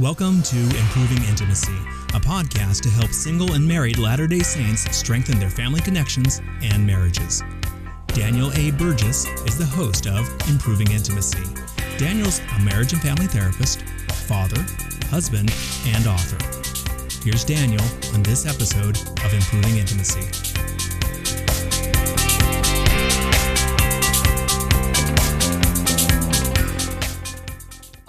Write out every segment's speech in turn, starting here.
Welcome to Improving Intimacy, a podcast to help single and married Latter day Saints strengthen their family connections and marriages. Daniel A. Burgess is the host of Improving Intimacy. Daniel's a marriage and family therapist, father, husband, and author. Here's Daniel on this episode of Improving Intimacy.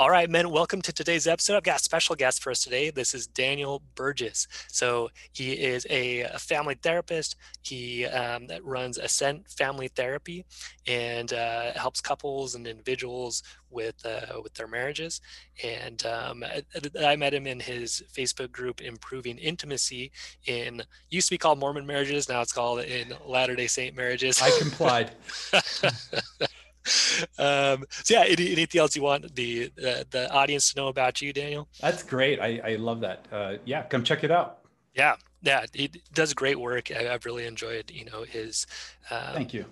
All right, men, welcome to today's episode. I've got a special guest for us today. This is Daniel Burgess. So he is a, a family therapist. He um, runs Ascent Family Therapy and uh, helps couples and individuals with uh, with their marriages. And um, I, I, met him in his Facebook group, Improving Intimacy, in used to be called Mormon marriages. Now it's called in Latter Day Saint marriages. I complied. um, so yeah, any, anything else you want the, the, the audience to know about you, Daniel? That's great. I, I love that. Uh, yeah, come check it out. Yeah, yeah, he does great work. I, have really enjoyed, you know, his. Um, Thank you.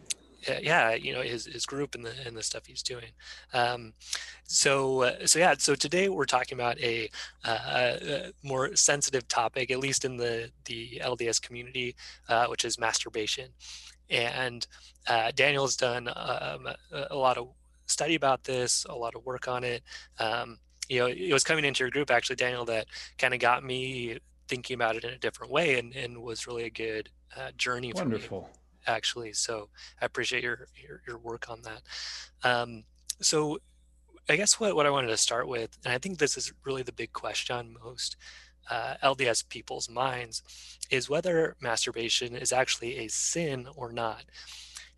Yeah, you know his his group and the and the stuff he's doing. Um, so uh, so yeah, so today we're talking about a, uh, a, more sensitive topic, at least in the the LDS community, uh, which is masturbation. And uh, Daniel's done um, a, lot of study about this, a lot of work on it. Um, you know, it was coming into your group actually, Daniel, that kind of got me thinking about it in a different way, and, and was really a good uh, journey for Wonderful. me. Actually, so I appreciate your your, your work on that. Um, so, I guess what what I wanted to start with, and I think this is really the big question most uh, LDS people's minds is whether masturbation is actually a sin or not.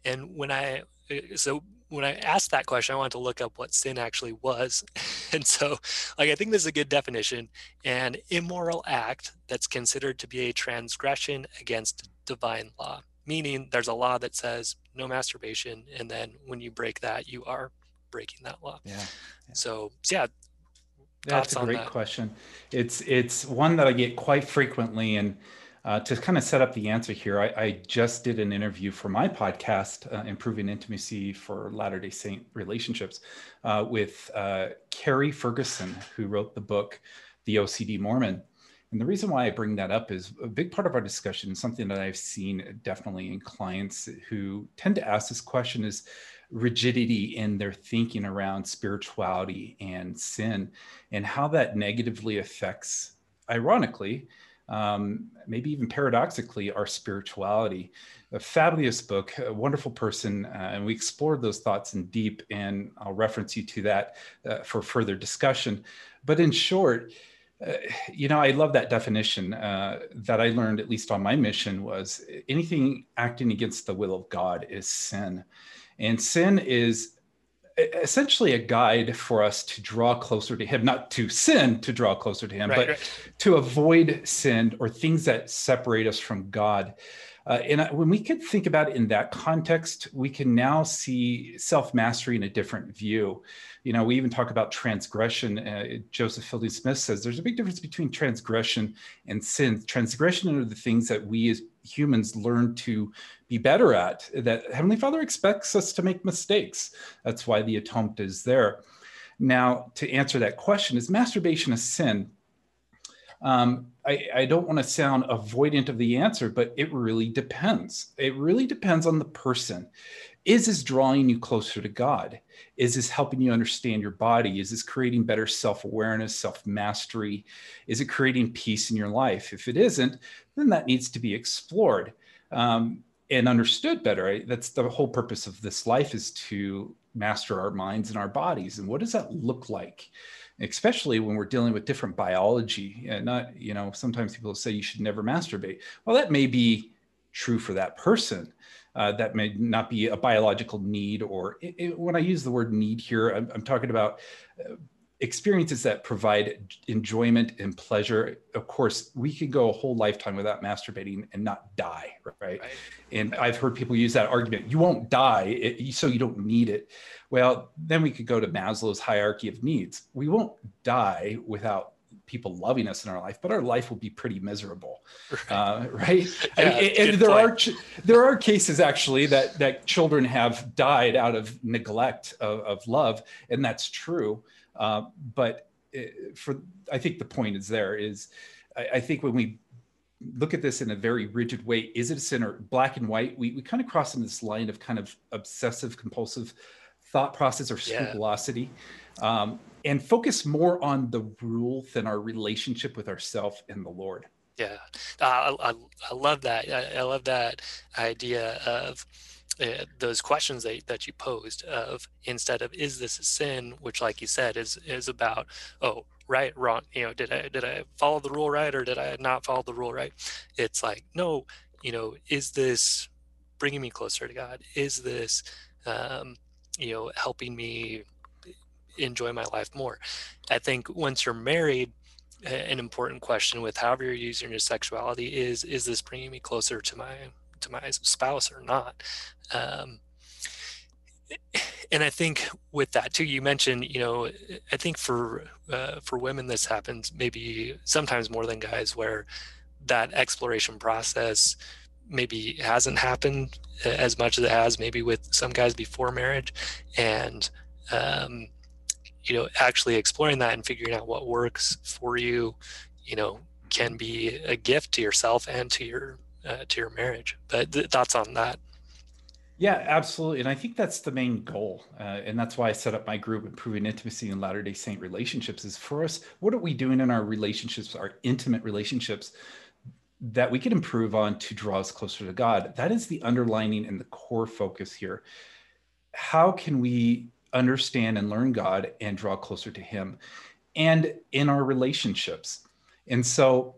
And when I, uh, so when I asked that question, I wanted to look up what sin actually was. And so, like, I think this is a good definition an immoral act that's considered to be a transgression against divine law, meaning there's a law that says no masturbation. And then when you break that, you are breaking that law. Yeah. yeah. So, so, yeah, that's a great that? question. It's it's one that I get quite frequently, and uh, to kind of set up the answer here, I, I just did an interview for my podcast, uh, "Improving Intimacy for Latter Day Saint Relationships," uh, with uh, Carrie Ferguson, who wrote the book "The OCD Mormon." And the reason why I bring that up is a big part of our discussion, something that I've seen definitely in clients who tend to ask this question is rigidity in their thinking around spirituality and sin and how that negatively affects, ironically, um, maybe even paradoxically, our spirituality. A fabulous book, a wonderful person, uh, and we explored those thoughts in deep, and I'll reference you to that uh, for further discussion. But in short, uh, you know, I love that definition uh, that I learned, at least on my mission, was anything acting against the will of God is sin. And sin is essentially a guide for us to draw closer to him not to sin to draw closer to him right, but right. to avoid sin or things that separate us from god. Uh, and when we can think about it in that context we can now see self-mastery in a different view. You know we even talk about transgression uh, joseph fielding smith says there's a big difference between transgression and sin. Transgression are the things that we as humans learn to be better at that heavenly father expects us to make mistakes that's why the atonement is there now to answer that question is masturbation a sin um, I, I, don't want to sound avoidant of the answer, but it really depends. It really depends on the person. Is this drawing you closer to God? Is this helping you understand your body? Is this creating better self awareness, self mastery? Is it creating peace in your life? If it isn't, then that needs to be explored um, and understood better. That's the whole purpose of this life is to master our minds and our bodies. And what does that look like? especially when we're dealing with different biology and not you know sometimes people say you should never masturbate well that may be true for that person uh, that may not be a biological need or it, it, when i use the word need here i'm, I'm talking about uh, experiences that provide enjoyment and pleasure. Of course we could go a whole lifetime without masturbating and not die right, right. and i've heard people use that argument you won't die it, so you don't need it. Well then we could go to maslow's hierarchy of needs. We won't die without people loving us in our life, but our life will be pretty miserable, right? Uh, right? yeah, and, and there point. are there are cases actually that that children have died out of neglect of, of love, and that's true. Uh, but for I think the point is there is I, I, think when we look at this in a very rigid way, is it a sin or black and white? We we kind of cross into this line of kind of obsessive compulsive thought process or scrupulosity. Um, and focus more on the rule than our relationship with ourself and the Lord. Yeah, uh, I, I, I, love that. I, I, love that idea of uh, those questions that, that you posed of instead of is this a sin, which, like you said, is is about oh right wrong. You know, did I did I follow the rule right or did I not follow the rule right? It's like no, you know, is this bringing me closer to God? Is this um, you know helping me enjoy my life more. I think once you're married, an important question with however you're using your sexuality is is this bringing me closer to my to my spouse or not um, and i think with that too you mentioned you know i think for uh, for women this happens maybe sometimes more than guys where that exploration process maybe hasn't happened as much as it has maybe with some guys before marriage and um, you know actually exploring that and figuring out what works for you you know can be a gift to yourself and to your uh, to your marriage. But th- thoughts on that? Yeah absolutely. And i think that's the main goal uh, and that's why i set up my group improving intimacy in latter day saint relationships is for us what are we doing in our relationships our intimate relationships that we can improve on to draw us closer to god? That is the underlining and the core focus here. How can we understand and learn God and draw closer to Him and in our relationships. And so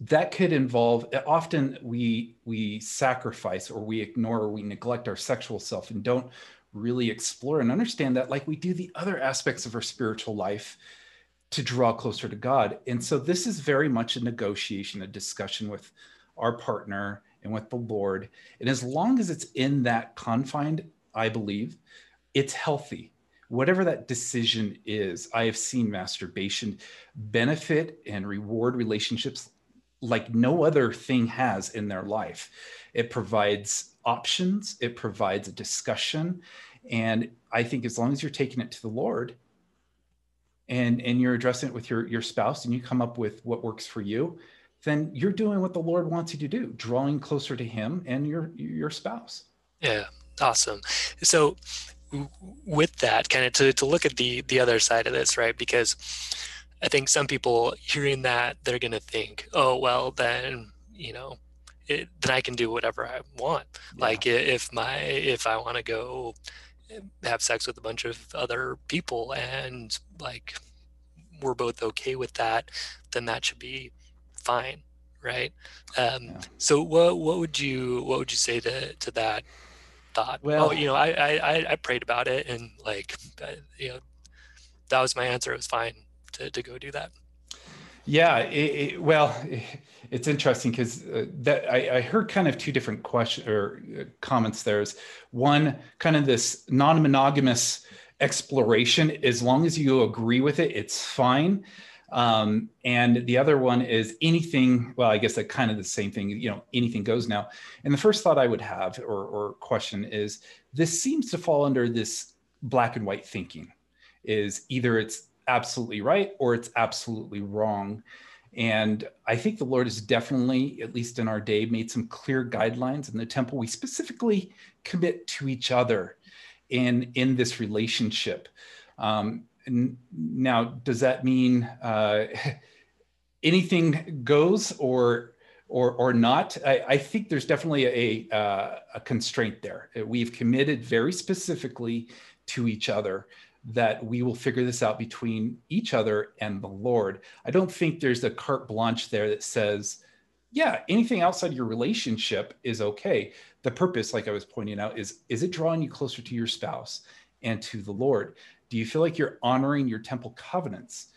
that could involve often we we sacrifice or we ignore or we neglect our sexual self and don't really explore and understand that like we do the other aspects of our spiritual life to draw closer to God. And so this is very much a negotiation, a discussion with our partner and with the Lord. And as long as it's in that confined, I believe, it's healthy. Whatever that decision is i have seen masturbation benefit and reward relationships like no other thing has in their life. It provides options it provides a discussion and i think as long as you're taking it to the lord and and you're addressing it with your your spouse and you come up with what works for you then you're doing what the lord wants you to do drawing closer to him and your your spouse. Yeah awesome. So with that kind of to, to look at the the other side of this right because i think some people hearing that they're going to think oh well then you know it, then i can do whatever i want yeah. like if my if i want to go have sex with a bunch of other people and like we're both okay with that then that should be fine right um, yeah. so what what would you what would you say to to that thought, oh, well, oh, you know, I, I, I prayed about it and like, you know, that was my answer. It was fine to, to go do that. Yeah. It, it, well, it's interesting because uh, that I, I, heard kind of two different questions or uh, comments. There's one kind of this non-monogamous exploration. As long as you agree with it, it's fine. Um, and the other one is anything, well, I guess that kind of the same thing, you know, anything goes now. And the first thought I would have or, or question is this seems to fall under this black and white thinking is either it's absolutely right or it's absolutely wrong. And I think the Lord has definitely, at least in our day, made some clear guidelines in the temple. We specifically commit to each other in, in this relationship. Um, now, does that mean uh, anything goes or or or not? I, I think there's definitely a, uh, a constraint there. We've committed very specifically to each other that we will figure this out between each other and the Lord. I don't think there's a carte blanche there that says, yeah, anything outside your relationship is okay. The purpose, like I was pointing out, is is it drawing you closer to your spouse and to the Lord? Do you feel like you're honoring your temple covenants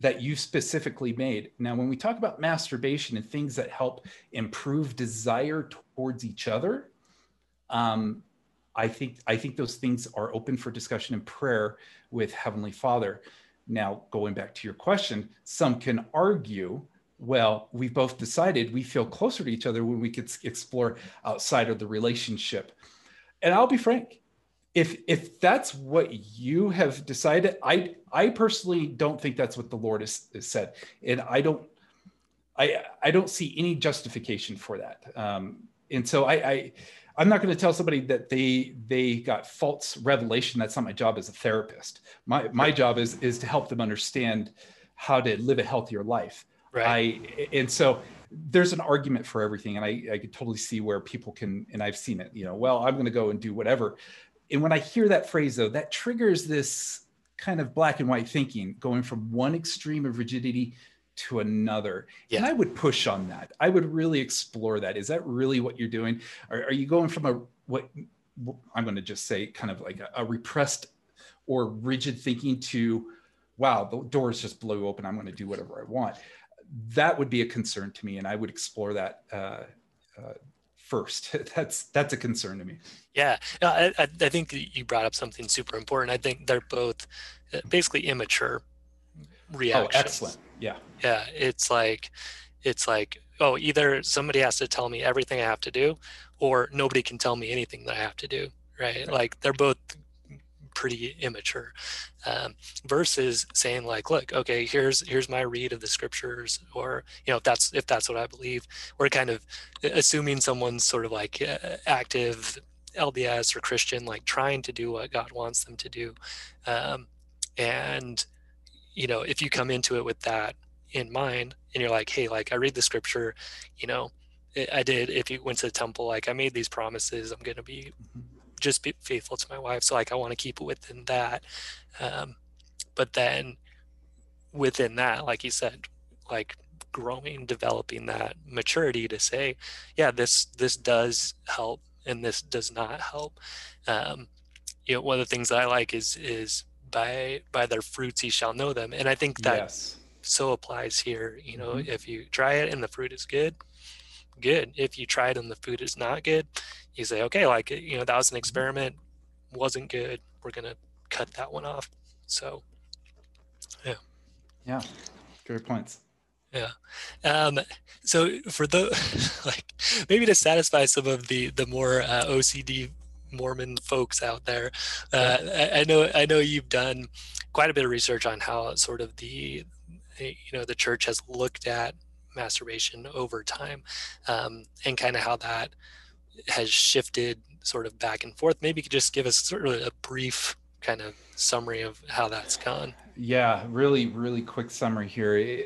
that you specifically made? Now, when we talk about masturbation and things that help improve desire towards each other, um, I think I think those things are open for discussion and prayer with Heavenly Father. Now, going back to your question, some can argue, well, we both decided we feel closer to each other when we could explore outside of the relationship. And I'll be frank, if if that's what you have decided, I I personally don't think that's what the Lord has, has said, and I don't I I don't see any justification for that. Um, and so I, I I'm not going to tell somebody that they they got false revelation. That's not my job as a therapist. My my job is is to help them understand how to live a healthier life. Right. I and so there's an argument for everything, and I I could totally see where people can and I've seen it. You know, well, I'm going to go and do whatever. And when I hear that phrase, though, that triggers this kind of black and white thinking, going from one extreme of rigidity to another. Yeah. And I would push on that. I would really explore that. Is that really what you're doing? Are, are you going from a what I'm going to just say kind of like a, a repressed or rigid thinking to wow, the doors just blew open. I'm going to do whatever I want. That would be a concern to me, and I would explore that uh, uh, first. that's that's a concern to me. Yeah, I, I think you brought up something super important. I think they're both uh, basically immature reactions. Oh, excellent. Yeah. Yeah, it's like it's like oh, either somebody has to tell me everything I have to do, or nobody can tell me anything that I have to do. Right? right. Like they're both pretty immature um, versus saying like look okay here's here's my read of the scriptures or you know if that's if that's what i believe we're kind of assuming someone's sort of like uh, active lds or christian like trying to do what god wants them to do um, and you know if you come into it with that in mind and you're like hey like i read the scripture you know i did if you went to the temple like i made these promises i'm going to be mm-hmm just be faithful to my wife. So like I want to keep it within that. Um, but then within that, like you said, like growing, developing that maturity to say, yeah, this this does help and this does not help. Um, you know, one of the things that I like is is by by their fruits ye shall know them. And I think that yes. so applies here. You know, mm-hmm. if you try it and the fruit is good, good. If you try it and the food is not good, you say, okay, like, you know, that was an mm-hmm. experiment, wasn't good. We're going to cut that one off. So, yeah. Yeah. Great points. Yeah. Um, so for the, like, maybe to satisfy some of the, the more uh, OCD Mormon folks out there, uh, I, I know, I know you've done quite a bit of research on how sort of the, you know, the church has looked at masturbation over time um, and kind of how that has shifted sort of back and forth. Maybe you could just give us sort of a brief kind of summary of how that's gone. Yeah, really, really quick summary here.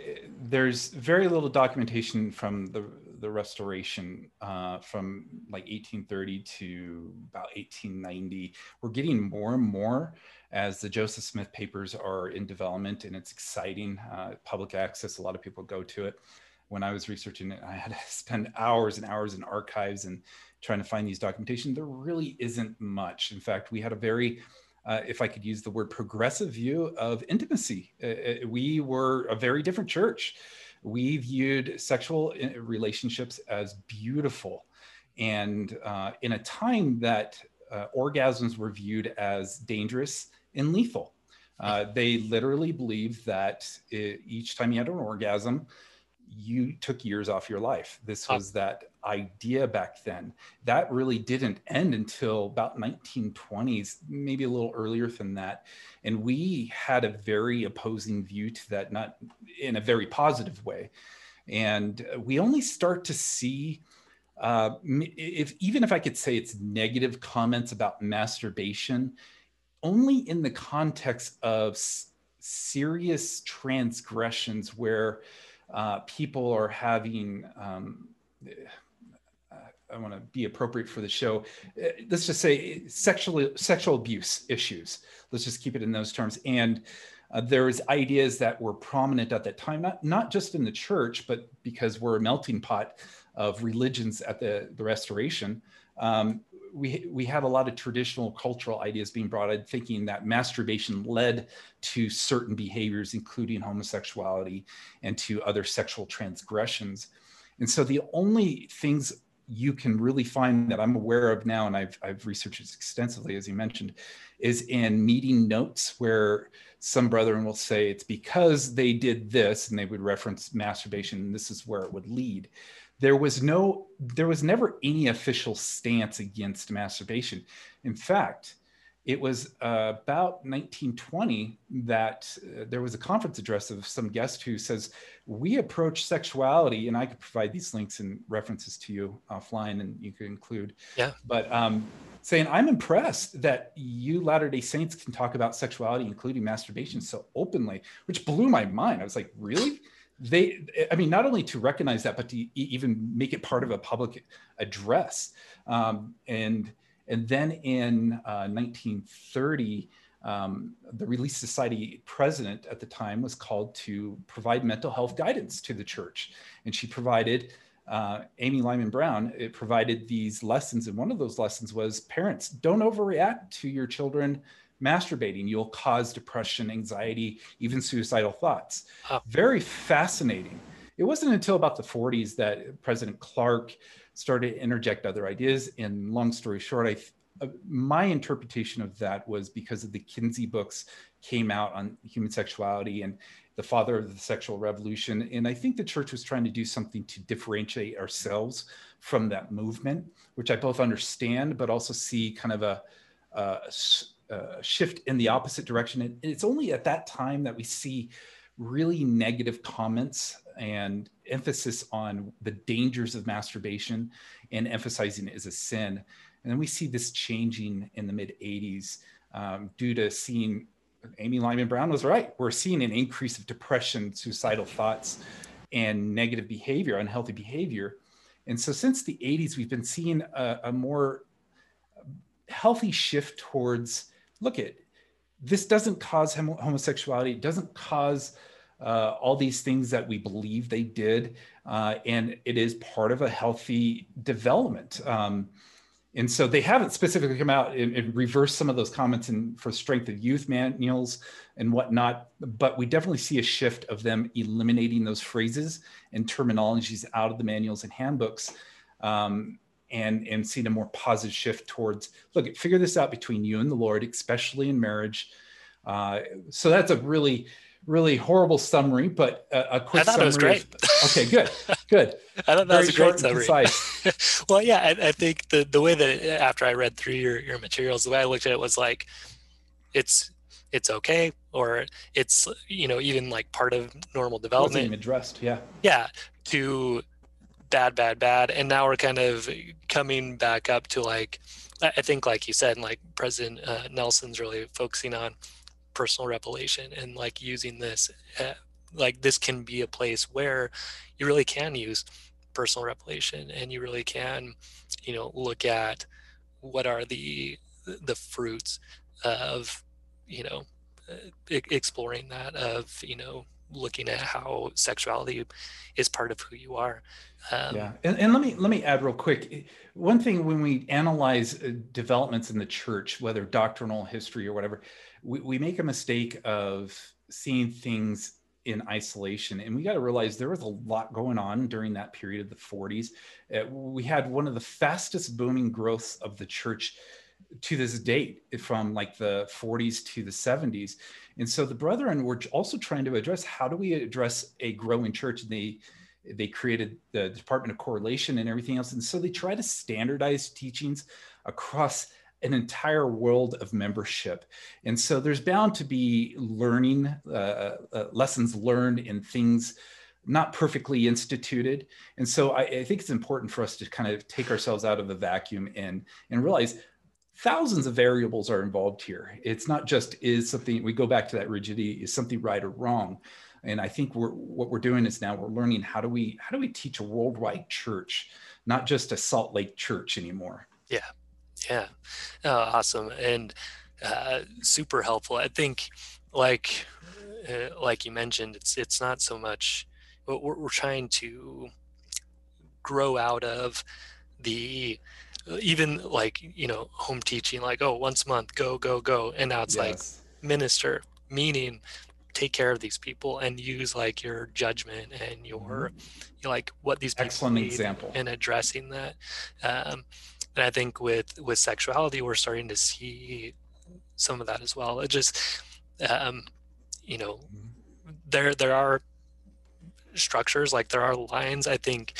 there's very little documentation from the the restoration uh, from like 1830 to about 1890. We're getting more and more as the Joseph Smith papers are in development, and it's exciting. Uh, public access, a lot of people go to it when I was researching it, I had to spend hours and hours in archives and trying to find these documentation. There really isn't much. In fact, we had a very, uh, if I could use the word progressive view of intimacy. Uh, uh we were a very different church. We viewed sexual uh, relationships as beautiful. And uh, in a time that uh, orgasms were viewed as dangerous and lethal. they literally believed that it, each time you had an orgasm, you took years off your life. This was that idea back then. That really didn't end until about 1920s, maybe a little earlier than that. And we had a very opposing view to that, not in a very positive way. And we only start to see, uh, if even if I could say it's negative comments about masturbation, only in the context of serious transgressions where uh, people are having um, I want to be appropriate for the show. Uh, let's just say sexual sexual abuse issues. Let's just keep it in those terms. And uh, there was ideas that were prominent at that time, not not just in the church, but because we're a melting pot of religions at the the Restoration. Um, we we had a lot of traditional cultural ideas being brought in, thinking that masturbation led to certain behaviors, including homosexuality and to other sexual transgressions. And so the only things you can really find that I'm aware of now, and I've I've researched this extensively, as you mentioned, is in meeting notes where some brethren will say it's because they did this, and they would reference masturbation, and this is where it would lead there was no there was never any official stance against masturbation. In fact it was uh, about 1920 that uh, there was a conference address of some guest who says we approach sexuality and i could provide these links and references to you offline and you could include. Yeah. But um, saying i'm impressed that you latter day saints can talk about sexuality including masturbation so openly which blew my mind. I was like really they i mean not only to recognize that but to even make it part of a public address um, and and then in uh, 1930, um, the Relief Society president at the time was called to provide mental health guidance to the church. And she provided, uh, Amy Lyman Brown, it provided these lessons. And one of those lessons was parents, don't overreact to your children masturbating. You'll cause depression, anxiety, even suicidal thoughts. Very fascinating. It wasn't until about the 40s that President Clark started to interject other ideas. And long story short, I uh, my interpretation of that was because of the Kinsey books came out on human sexuality and the father of the sexual revolution. And I think the church was trying to do something to differentiate ourselves from that movement, which I both understand, but also see kind of a, a, a shift in the opposite direction. And it's only at that time that we see really negative comments and emphasis on the dangers of masturbation and emphasizing it as a sin. And then we see this changing in the mid 80s um, due to seeing Amy Lyman Brown was right. We're seeing an increase of depression, suicidal thoughts, and negative behavior, unhealthy behavior. And so since the 80s, we've been seeing a, a more healthy shift towards look at this doesn't cause homosexuality, it doesn't cause uh, all these things that we believe they did. Uh, and it is part of a healthy development. Um, and so they haven't specifically come out and, and reversed some of those comments in, for strength of youth manuals and whatnot, but we definitely see a shift of them eliminating those phrases and terminologies out of the manuals and handbooks. Um, and and seeing a more positive shift towards look figure this out between you and the lord especially in marriage uh, so that's a really really horrible summary, but a, a quick. I thought summary it was great. Of, okay, good, good. I thought that Very was a great summary. well, yeah, I, I, think the the way that it, after I read through your your materials, the way I looked at it was like, it's it's okay, or it's you know even like part of normal development. Addressed, yeah. Yeah, to bad, bad, bad, and now we're kind of coming back up to like. I think, like you said, like President uh, Nelson's really focusing on personal revelation and like using this uh, like this can be a place where you really can use personal revelation and you really can you know look at what are the the fruits of you know exploring that of you know looking at how sexuality is part of who you are. Um, yeah and, and let me let me add real quick one thing when we analyze uh, developments in the church whether doctrinal history or whatever we, we make a mistake of seeing things in isolation and we got to realize there was a lot going on during that period of the 40s uh, we had one of the fastest booming growths of the church to this date from like the 40s to the 70s and so the brethren were also trying to address how do we address a growing church and they they created the department of correlation and everything else and so they try to standardize teachings across an entire world of membership. And so there's bound to be learning, uh, uh, uh, lessons learned in things not perfectly instituted. And so I, I, think it's important for us to kind of take ourselves out of the vacuum and, and realize thousands of variables are involved here. It's not just is something, we go back to that rigidity, is something right or wrong? And I think we're, what we're doing is now we're learning how do we, how do we teach a worldwide church, not just a Salt Lake church anymore? Yeah, yeah, oh, awesome and uh, super helpful. I think, like uh, like you mentioned, it's it's not so much. We're, we're trying to grow out of the even like you know home teaching like oh once a month go go go and now it's yes. like minister meaning take care of these people and use like your judgment and your mm-hmm. you know, like what these people excellent need example and addressing that um, and i think with with sexuality we're starting to see some of that as well it just um you know mm-hmm. there there are structures like there are lines i think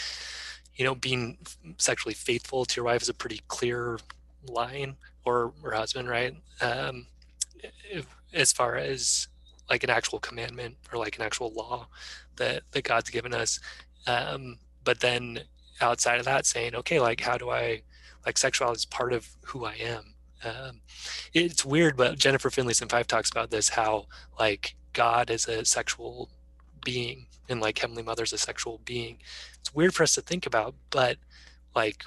you know being sexually faithful to your wife is a pretty clear line or or husband, right? Um, if, as far as like an actual commandment or like an actual law that that God's given us. Um, but then outside of that, saying, okay, like how do I like sexuality is part of who I am. Um, it's weird, but Jennifer Finlayson Fife talks about this how like God is a sexual being and like Heavenly Mother's a sexual being. It's weird for us to think about, but like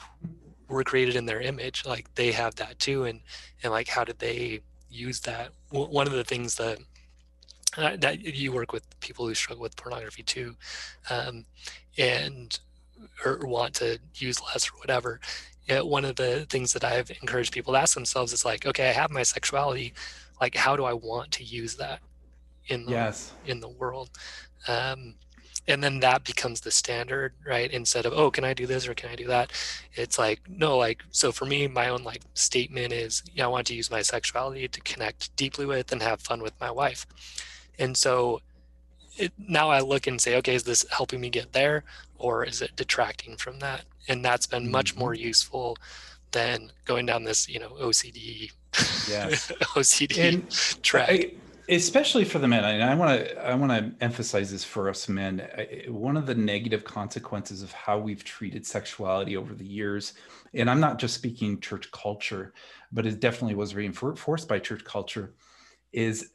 we're created in their image, like they have that too, and and like how did they use that? One of the things that uh, that you work with people who struggle with pornography too, um, and or want to use less or whatever. Yeah, one of the things that I've encouraged people to ask themselves is like, okay, I have my sexuality, like how do I want to use that in the yes. in the world? Um, and then that becomes the standard right instead of oh can i do this or can i do that it's like no like so for me my own like statement is yeah i want to use my sexuality to connect deeply with and have fun with my wife and so it, now I look and say, okay, is this helping me get there or is it detracting from that? And that's been much mm-hmm. more useful than going down this, you know, OCD, yes. OCD and track. I, especially for the men, and I want to, I want to emphasize this for us men. One of the negative consequences of how we've treated sexuality over the years, and I'm not just speaking church culture, but it definitely was reinforced by church culture, is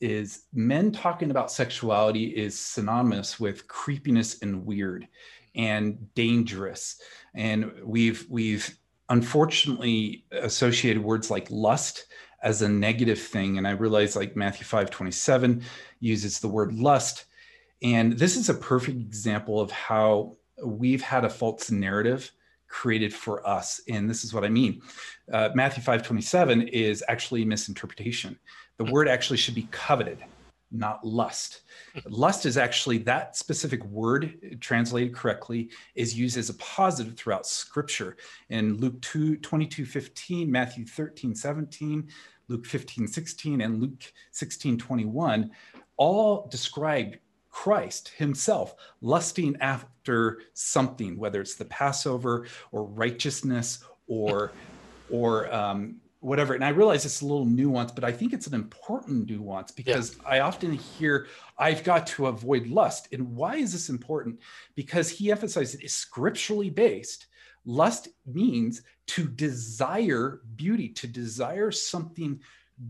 is men talking about sexuality is synonymous with creepiness and weird and dangerous and we've we've unfortunately associated words like lust as a negative thing and i realize like matthew 5 27 uses the word lust and this is a perfect example of how we've had a false narrative created for us and this is what i mean uh, matthew 5 27 is actually a misinterpretation the word actually should be coveted, not lust. lust is actually that specific word translated correctly is used as a positive throughout scripture. In Luke 2, 22, 15, Matthew 13, 17, Luke 15, 16, and Luke 16, 21, all describe Christ himself lusting after something, whether it's the Passover or righteousness or or um, whatever. And I realize it's a little nuanced, but I think it's an important nuance because yeah. I often hear I've got to avoid lust. And why is this important? Because he emphasizes it's scripturally based. Lust means to desire beauty, to desire something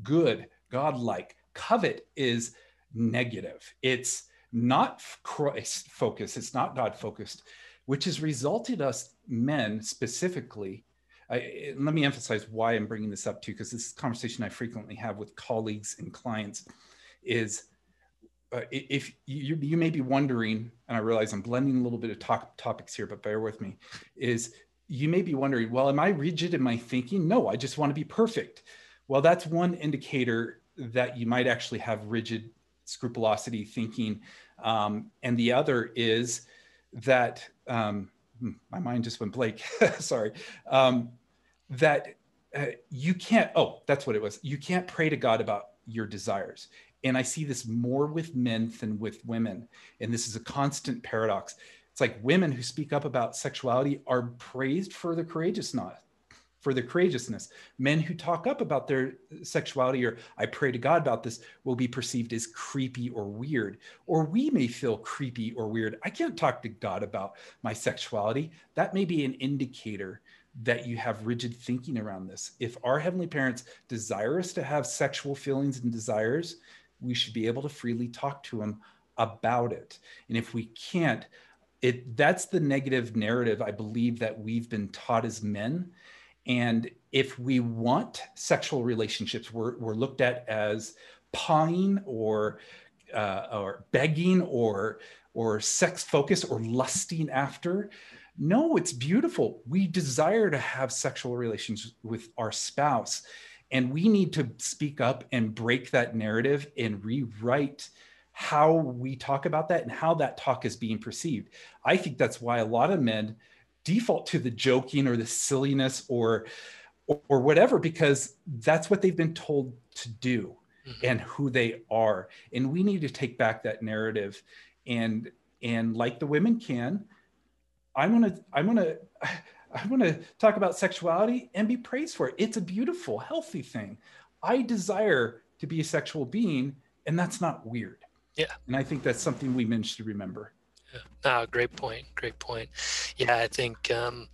good, godlike. Covet is negative. It's not Christ focused, it's not God focused, which has resulted us men specifically I, let me emphasize why I'm bringing this up too, because this conversation I frequently have with colleagues and clients is uh, if you, you may be wondering, and I realize I'm blending a little bit of talk, topics here, but bear with me, is you may be wondering, well, am I rigid in my thinking? No, I just want to be perfect. Well, that's one indicator that you might actually have rigid scrupulosity thinking. Um, and the other is that um, hmm, my mind just went blank. Sorry. Um, that uh, you can't, oh, that's what it was. You can't pray to God about your desires. And I see this more with men than with women. And this is a constant paradox. It's like women who speak up about sexuality are praised for their courageousness, for their courageousness. Men who talk up about their sexuality or I pray to God about this will be perceived as creepy or weird. Or we may feel creepy or weird. I can't talk to God about my sexuality. That may be an indicator that you have rigid thinking around this. If our heavenly parents desire us to have sexual feelings and desires, we should be able to freely talk to them about it. And if we can't, it that's the negative narrative I believe that we've been taught as men. And if we want sexual relationships, we're, we're looked at as pawing or uh, or begging or or sex focus or lusting after no, it's beautiful. We desire to have sexual relations with our spouse, and we need to speak up and break that narrative and rewrite how we talk about that and how that talk is being perceived. I think that's why a lot of men default to the joking or the silliness or or whatever because that's what they've been told to do mm-hmm. and who they are and we need to take back that narrative and and like the women can I'm gonna I'm gonna I want to talk about sexuality and be praised for it. It's a beautiful, healthy thing. I desire to be a sexual being, and that's not weird. Yeah. And I think that's something we managed to remember. Yeah. Ah, great point. Great point. Yeah, I think um,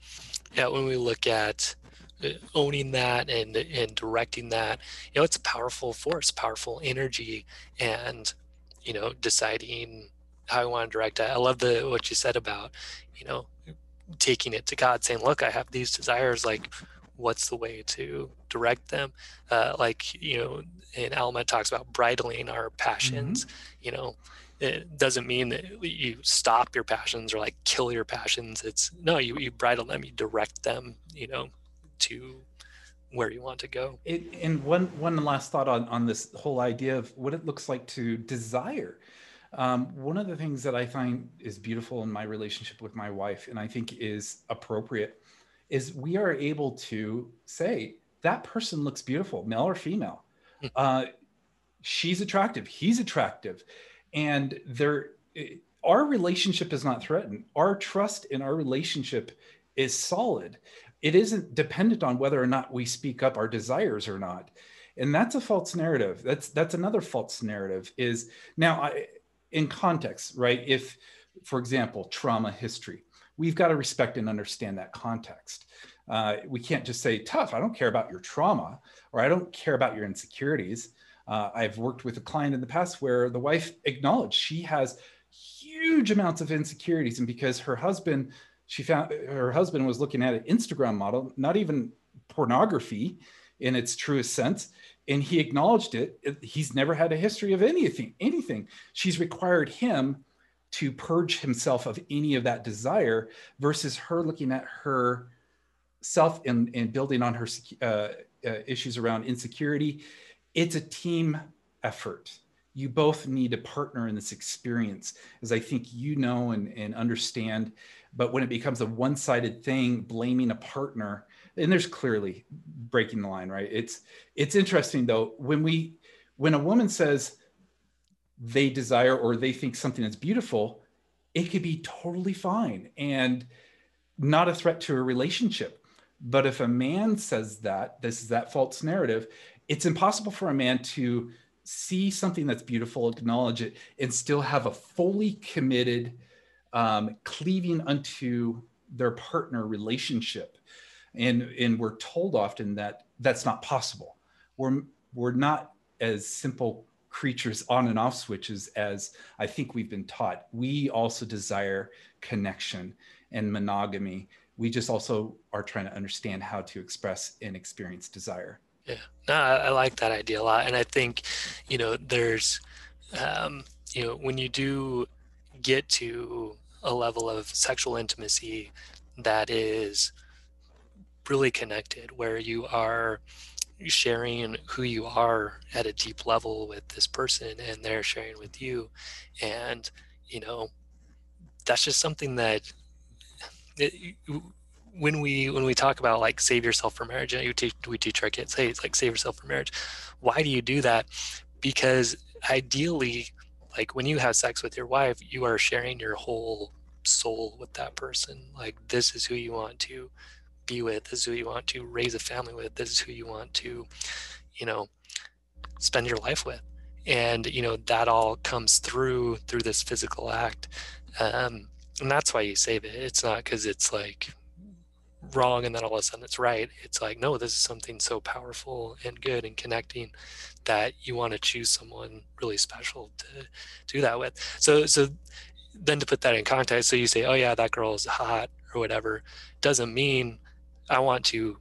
yeah, when we look at uh, owning that and and directing that, you know, it's a powerful force, powerful energy, and you know, deciding how I want to direct it. I love the what you said about, you know, taking it to God, saying, "Look, I have these desires. Like, what's the way to direct them?" Uh, like, you know, and Alma talks about bridling our passions. Mm-hmm. You know, it doesn't mean that you stop your passions or like kill your passions. It's no, you you bridle them, you direct them. You know, to where you want to go. It, and one one last thought on on this whole idea of what it looks like to desire. Um, one of the things that I find is beautiful in my relationship with my wife, and I think is appropriate, is we are able to say that person looks beautiful, male or female. Hmm. Uh, she's attractive, he's attractive, and there. Our relationship is not threatened. Our trust in our relationship is solid. It isn't dependent on whether or not we speak up our desires or not and that's a false narrative that's that's another false narrative is now I, in context, right? If, for example, trauma history, we've got to respect and understand that context. Uh, we can't just say, tough, I don't care about your trauma or I don't care about your insecurities. Uh, I've worked with a client in the past where the wife acknowledged she has huge amounts of insecurities. And because her husband, she found her husband was looking at an Instagram model, not even pornography in its truest sense and he acknowledged it he's never had a history of anything anything. She's required him to purge himself of any of that desire versus her looking at her self and, and building on her uh, uh, issues around insecurity. It's a team effort. You both need a partner in this experience as i think you know and, and understand. But when it becomes a one-sided thing blaming a partner and there's clearly breaking the line right? It's it's interesting though when we when a woman says they desire or they think something is beautiful it could be totally fine and not a threat to a relationship. But if a man says that this is that false narrative it's impossible for a man to see something that's beautiful acknowledge it and still have a fully committed um, cleaving unto their partner relationship and and we're told often that that's not possible. We're we're not as simple creatures on and off switches as i think we've been taught. We also desire connection and monogamy. We just also are trying to understand how to express and experience desire. Yeah. No i, I like that idea a lot. And i think you know there's um, you know when you do get to a level of sexual intimacy that is really connected where you are sharing who you are at a deep level with this person and they're sharing with you. And you know that's just something that it, when we when we talk about like save yourself for marriage and you teach, we teach our kids hey it's like save yourself for marriage. Why do you do that? Because ideally like when you have sex with your wife you are sharing your whole soul with that person. Like this is who you want to be with this is who you want to raise a family with this is who you want to you know spend your life with. And you know that all comes through through this physical act. Um, and that's why you save it. It's not because it's like wrong and then all of a sudden it's right. It's like no this is something so powerful and good and connecting that you want to choose someone really special to do that with. So so then to put that in context so you say oh yeah that girl is hot or whatever doesn't mean I want to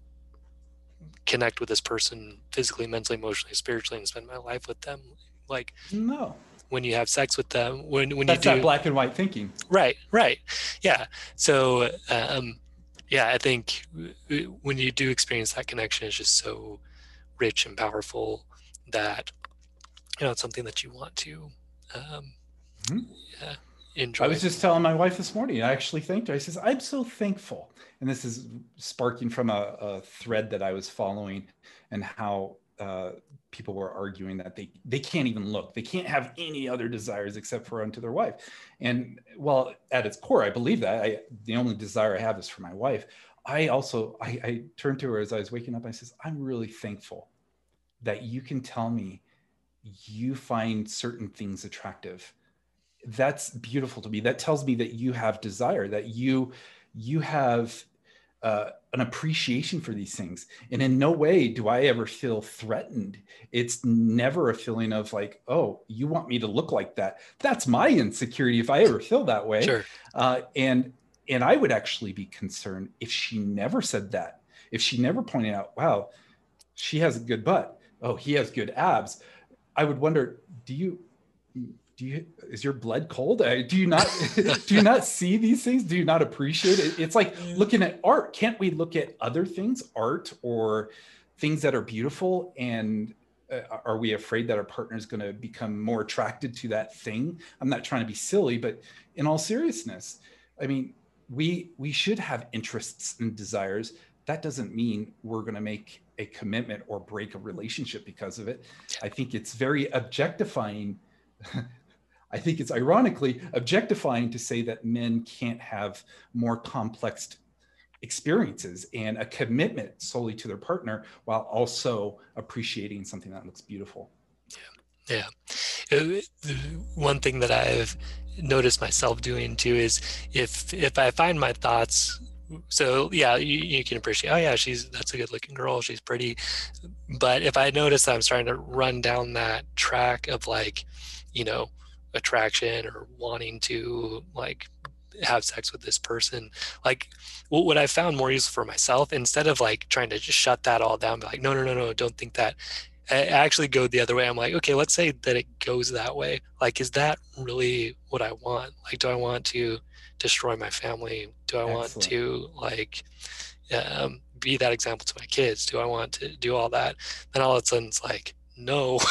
connect with this person physically, mentally, emotionally, spiritually, and spend my life with them. Like no, when you have sex with them, when when That's you do that black and white thinking. Right, right, yeah. So um, yeah, I think when you do experience that connection, it's just so rich and powerful that you know it's something that you want to um, mm-hmm. yeah enjoy. I was just telling my wife this morning. I actually thanked her. I says, "I'm so thankful," and this is sparking from a, a thread that I was following, and how uh, people were arguing that they they can't even look, they can't have any other desires except for unto their wife. And well, at its core, I believe that I, the only desire I have is for my wife. I also I, I turned to her as I was waking up. I says, I'm really thankful that you can tell me you find certain things attractive. That's beautiful to me. That tells me that you have desire, that you you have uh, an appreciation for these things. And in no way do I ever feel threatened. It's never a feeling of like, oh, you want me to look like that. That's my insecurity if I ever feel that way. Sure. Uh, and and I would actually be concerned if she never said that. If she never pointed out, wow, she has a good butt. Oh, he has good abs. I would wonder, do you do you is your blood cold? Uh, do you not do you not see these things? Do you not appreciate it? It's like looking at art. Can't we look at other things art or things that are beautiful? And uh, are we afraid that our partner is going to become more attracted to that thing? I'm not trying to be silly but in all seriousness i mean we we should have interests and desires. That doesn't mean we're going to make a commitment or break a relationship because of it. I think it's very objectifying I think it's ironically objectifying to say that men can't have more complex experiences and a commitment solely to their partner while also appreciating something that looks beautiful. Yeah. Yeah. Uh, one thing that I've noticed myself doing too is if if I find my thoughts so yeah you, you, can appreciate oh yeah she's that's a good looking girl she's pretty but if i notice that i'm starting to run down that track of like you know attraction or wanting to like have sex with this person. Like what i found more useful for myself instead of like trying to just shut that all down like no no no no don't think that. I actually go the other way. I'm like okay let's say that it goes that way. Like is that really what i want? Like do i want to destroy my family? Do i Excellent. want to like um, be that example to my kids? Do i want to do all that? Then all of a sudden it's like no.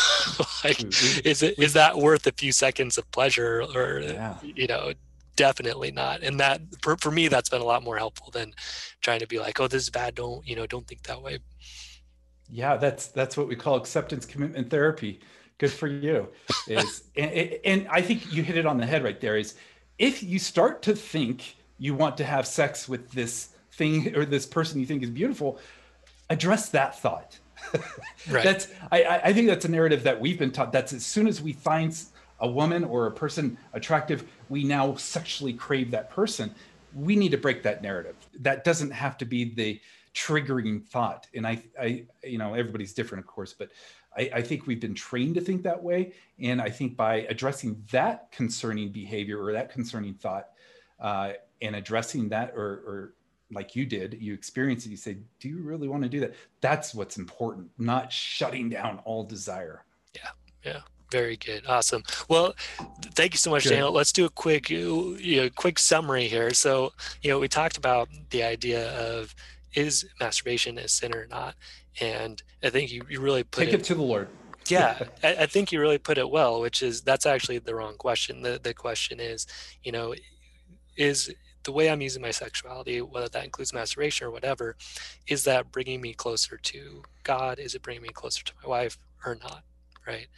Like mm-hmm. is it is that worth a few seconds of pleasure or yeah. you know definitely not. And that for, for me that's been a lot more helpful than trying to be like oh this is bad. Don't you know don't think that way. Yeah that's that's what we call acceptance commitment therapy. Good for you. Is and, and i think you hit it on the head right there is if you start to think you want to have sex with this thing or this person you think is beautiful address that thought right. That's I, I think that's a narrative that we've been taught. That's as soon as we find a woman or a person attractive, we now sexually crave that person. We need to break that narrative. That doesn't have to be the triggering thought. And I, I, you know, everybody's different, of course, but I, I think we've been trained to think that way. And I think by addressing that concerning behavior or that concerning thought, uh, and addressing that or, or like you did, you experience it, you say, Do you really want to do that? That's what's important, not shutting down all desire. Yeah. Yeah. Very good. Awesome. Well, thank you so much, good. Daniel. Let's do a quick, uh, you know, quick summary here. So, you know, we talked about the idea of is masturbation a sin or not, and I think you, you really put take it, it to the Lord. yeah, I, I think you really put it well. Which is that's actually the wrong question. The the question is, you know, is the way I'm using my sexuality, whether that includes masturbation or whatever, is that bringing me closer to God? Is it bringing me closer to my wife or not? Right.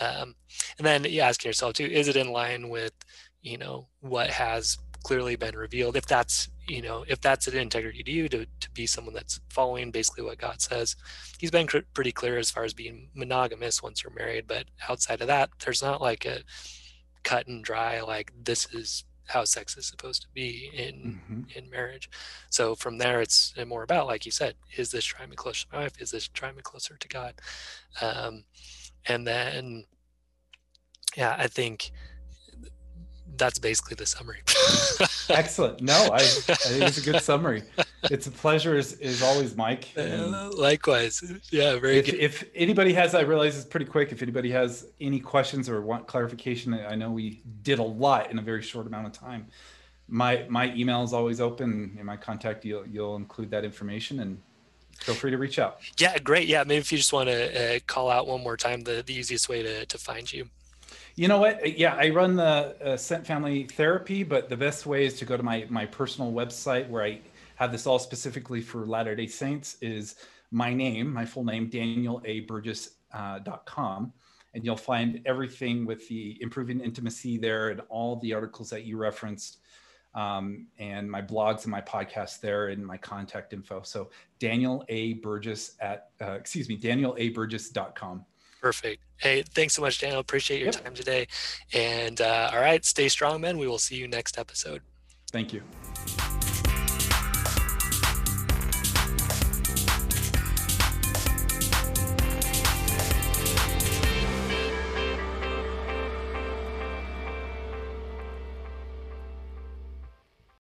Um, and then you asking yourself too, is it in line with, you know, what has clearly been revealed? If that's, you know, if that's an integrity to you to, to be someone that's following basically what God says, he's been cr- pretty clear as far as being monogamous once you're married. But outside of that, there's not like a cut and dry, like this is how sex is supposed to be in mm-hmm. in marriage. So from there, it's more about, like you said, is this driving me closer to my wife? Is this drawing me closer to God? Um, and then, yeah, I think that's basically the summary. Excellent. No, I, I, think it's a good summary. It's a pleasure as, as always, Mike. Uh, likewise. Yeah, very if, good. If anybody has, I realize it's pretty quick. If anybody has any questions or want clarification, I know we did a lot in a very short amount of time. My my email is always open. In my contact, you'll you'll include that information and feel free to reach out. Yeah, great. Yeah, maybe if you just want to uh, call out one more time the, the easiest way to, to find you. You know what? Yeah, I run the uh, Scent Family Therapy, but the best way is to go to my my personal website where I have this all specifically for Latter Day Saints. Is my name, my full name, DanielABurgess.com, uh, and you'll find everything with the improving intimacy there and all the articles that you referenced. um, and my blogs and my podcast there and my contact info. So Daniel A. Burgess at, uh, excuse me, danielaburgess.com. Perfect. Hey, thanks so much, Daniel. Appreciate your yep. time today. And uh, all right, stay strong, men. We will see you next episode. Thank you.